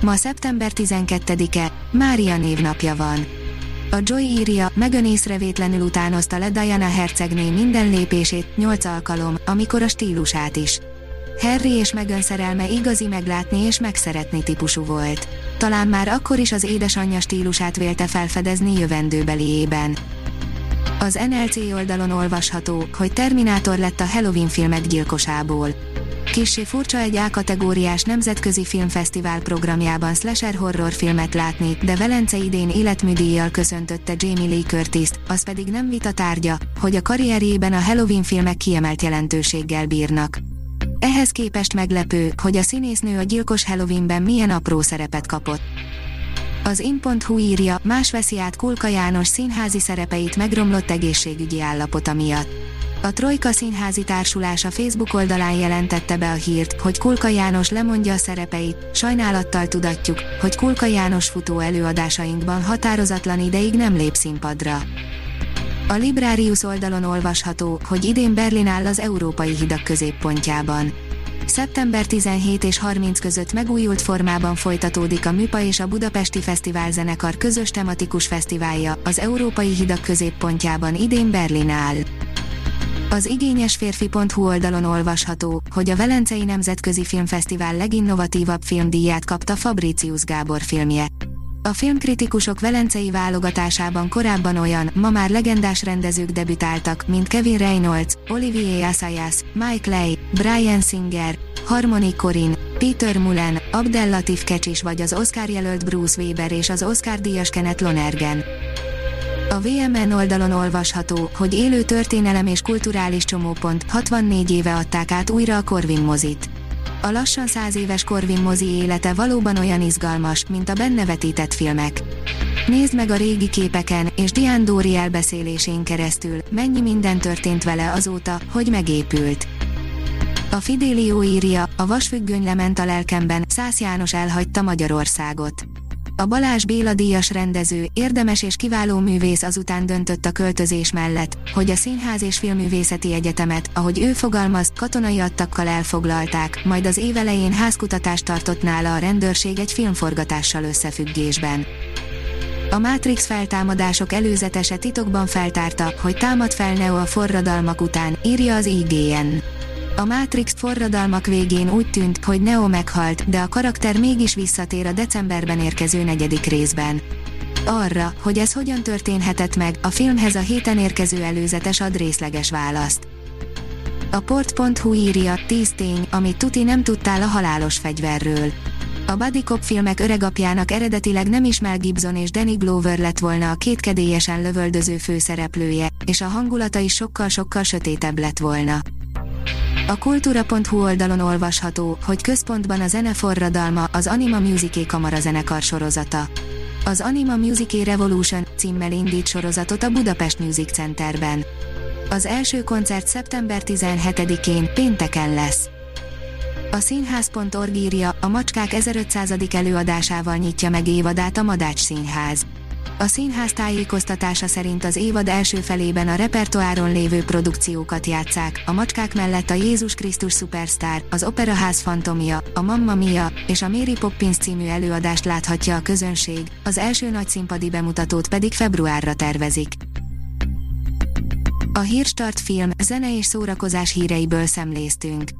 Ma szeptember 12-e, Mária névnapja van. A Joy írja, Megan észrevétlenül utánozta le Diana hercegné minden lépését, 8 alkalom, amikor a stílusát is. Harry és Meghan szerelme igazi meglátni és megszeretni típusú volt. Talán már akkor is az édesanyja stílusát vélte felfedezni jövendőbeliében. Az NLC oldalon olvasható, hogy Terminátor lett a Halloween filmek gyilkosából. Kissé furcsa egy A-kategóriás nemzetközi filmfesztivál programjában slasher horrorfilmet látni, de Velence idén életműdíjjal köszöntötte Jamie Lee curtis az pedig nem vita tárgya, hogy a karrierjében a Halloween filmek kiemelt jelentőséggel bírnak. Ehhez képest meglepő, hogy a színésznő a gyilkos Halloweenben milyen apró szerepet kapott. Az in.hu írja, más veszi át Kulka János színházi szerepeit megromlott egészségügyi állapota miatt. A Trojka Színházi Társulás a Facebook oldalán jelentette be a hírt, hogy Kulka János lemondja a szerepeit, sajnálattal tudatjuk, hogy Kulka János futó előadásainkban határozatlan ideig nem lép színpadra. A Librarius oldalon olvasható, hogy idén Berlin áll az európai hidak középpontjában. Szeptember 17 és 30 között megújult formában folytatódik a MÜPA és a Budapesti Fesztivál zenekar közös tematikus fesztiválja, az európai hidak középpontjában idén Berlin áll. Az igényes férfi.hu oldalon olvasható, hogy a Velencei Nemzetközi Filmfesztivál leginnovatívabb filmdíját kapta Fabricius Gábor filmje. A filmkritikusok velencei válogatásában korábban olyan, ma már legendás rendezők debütáltak, mint Kevin Reynolds, Olivier Assayas, Mike Leigh, Brian Singer, Harmony Corin, Peter Mullen, Abdel Latif Kecsis vagy az Oscar jelölt Bruce Weber és az Oscar díjas Kenneth Lonergan. A VMN oldalon olvasható, hogy élő történelem és kulturális csomópont 64 éve adták át újra a Corvin mozit. A lassan száz éves Corvin mozi élete valóban olyan izgalmas, mint a benne vetített filmek. Nézd meg a régi képeken, és Diane Dóri elbeszélésén keresztül, mennyi minden történt vele azóta, hogy megépült. A Fidelio írja, a vasfüggöny lement a lelkemben, Szász János elhagyta Magyarországot. A Balázs Béla díjas rendező, érdemes és kiváló művész azután döntött a költözés mellett, hogy a Színház és Filművészeti Egyetemet, ahogy ő fogalmaz, katonai attakkal elfoglalták, majd az évelején házkutatást tartott nála a rendőrség egy filmforgatással összefüggésben. A Matrix feltámadások előzetese titokban feltárta, hogy támad fel Neo a forradalmak után, írja az IGN. A Matrix forradalmak végén úgy tűnt, hogy Neo meghalt, de a karakter mégis visszatér a decemberben érkező negyedik részben. Arra, hogy ez hogyan történhetett meg, a filmhez a héten érkező előzetes ad részleges választ. A port.hu írja, 10 tény, amit tuti nem tudtál a halálos fegyverről. A Buddy Cop filmek öregapjának eredetileg nem is Mel Gibson és Danny Glover lett volna a kétkedélyesen lövöldöző főszereplője, és a hangulata is sokkal-sokkal sötétebb lett volna. A kultúra.hu oldalon olvasható, hogy központban a zene forradalma, az Anima Music Kamara zenekar sorozata. Az Anima Music Revolution címmel indít sorozatot a Budapest Music Centerben. Az első koncert szeptember 17-én, pénteken lesz. A színház.org írja, a Macskák 1500. előadásával nyitja meg évadát a Madács Színház. A színház tájékoztatása szerint az évad első felében a repertoáron lévő produkciókat játszák, a macskák mellett a Jézus Krisztus Superstar, az Operaház Fantomia, a Mamma Mia és a Mary Poppins című előadást láthatja a közönség, az első nagy színpadi bemutatót pedig februárra tervezik. A Hírstart film, zene és szórakozás híreiből szemléztünk.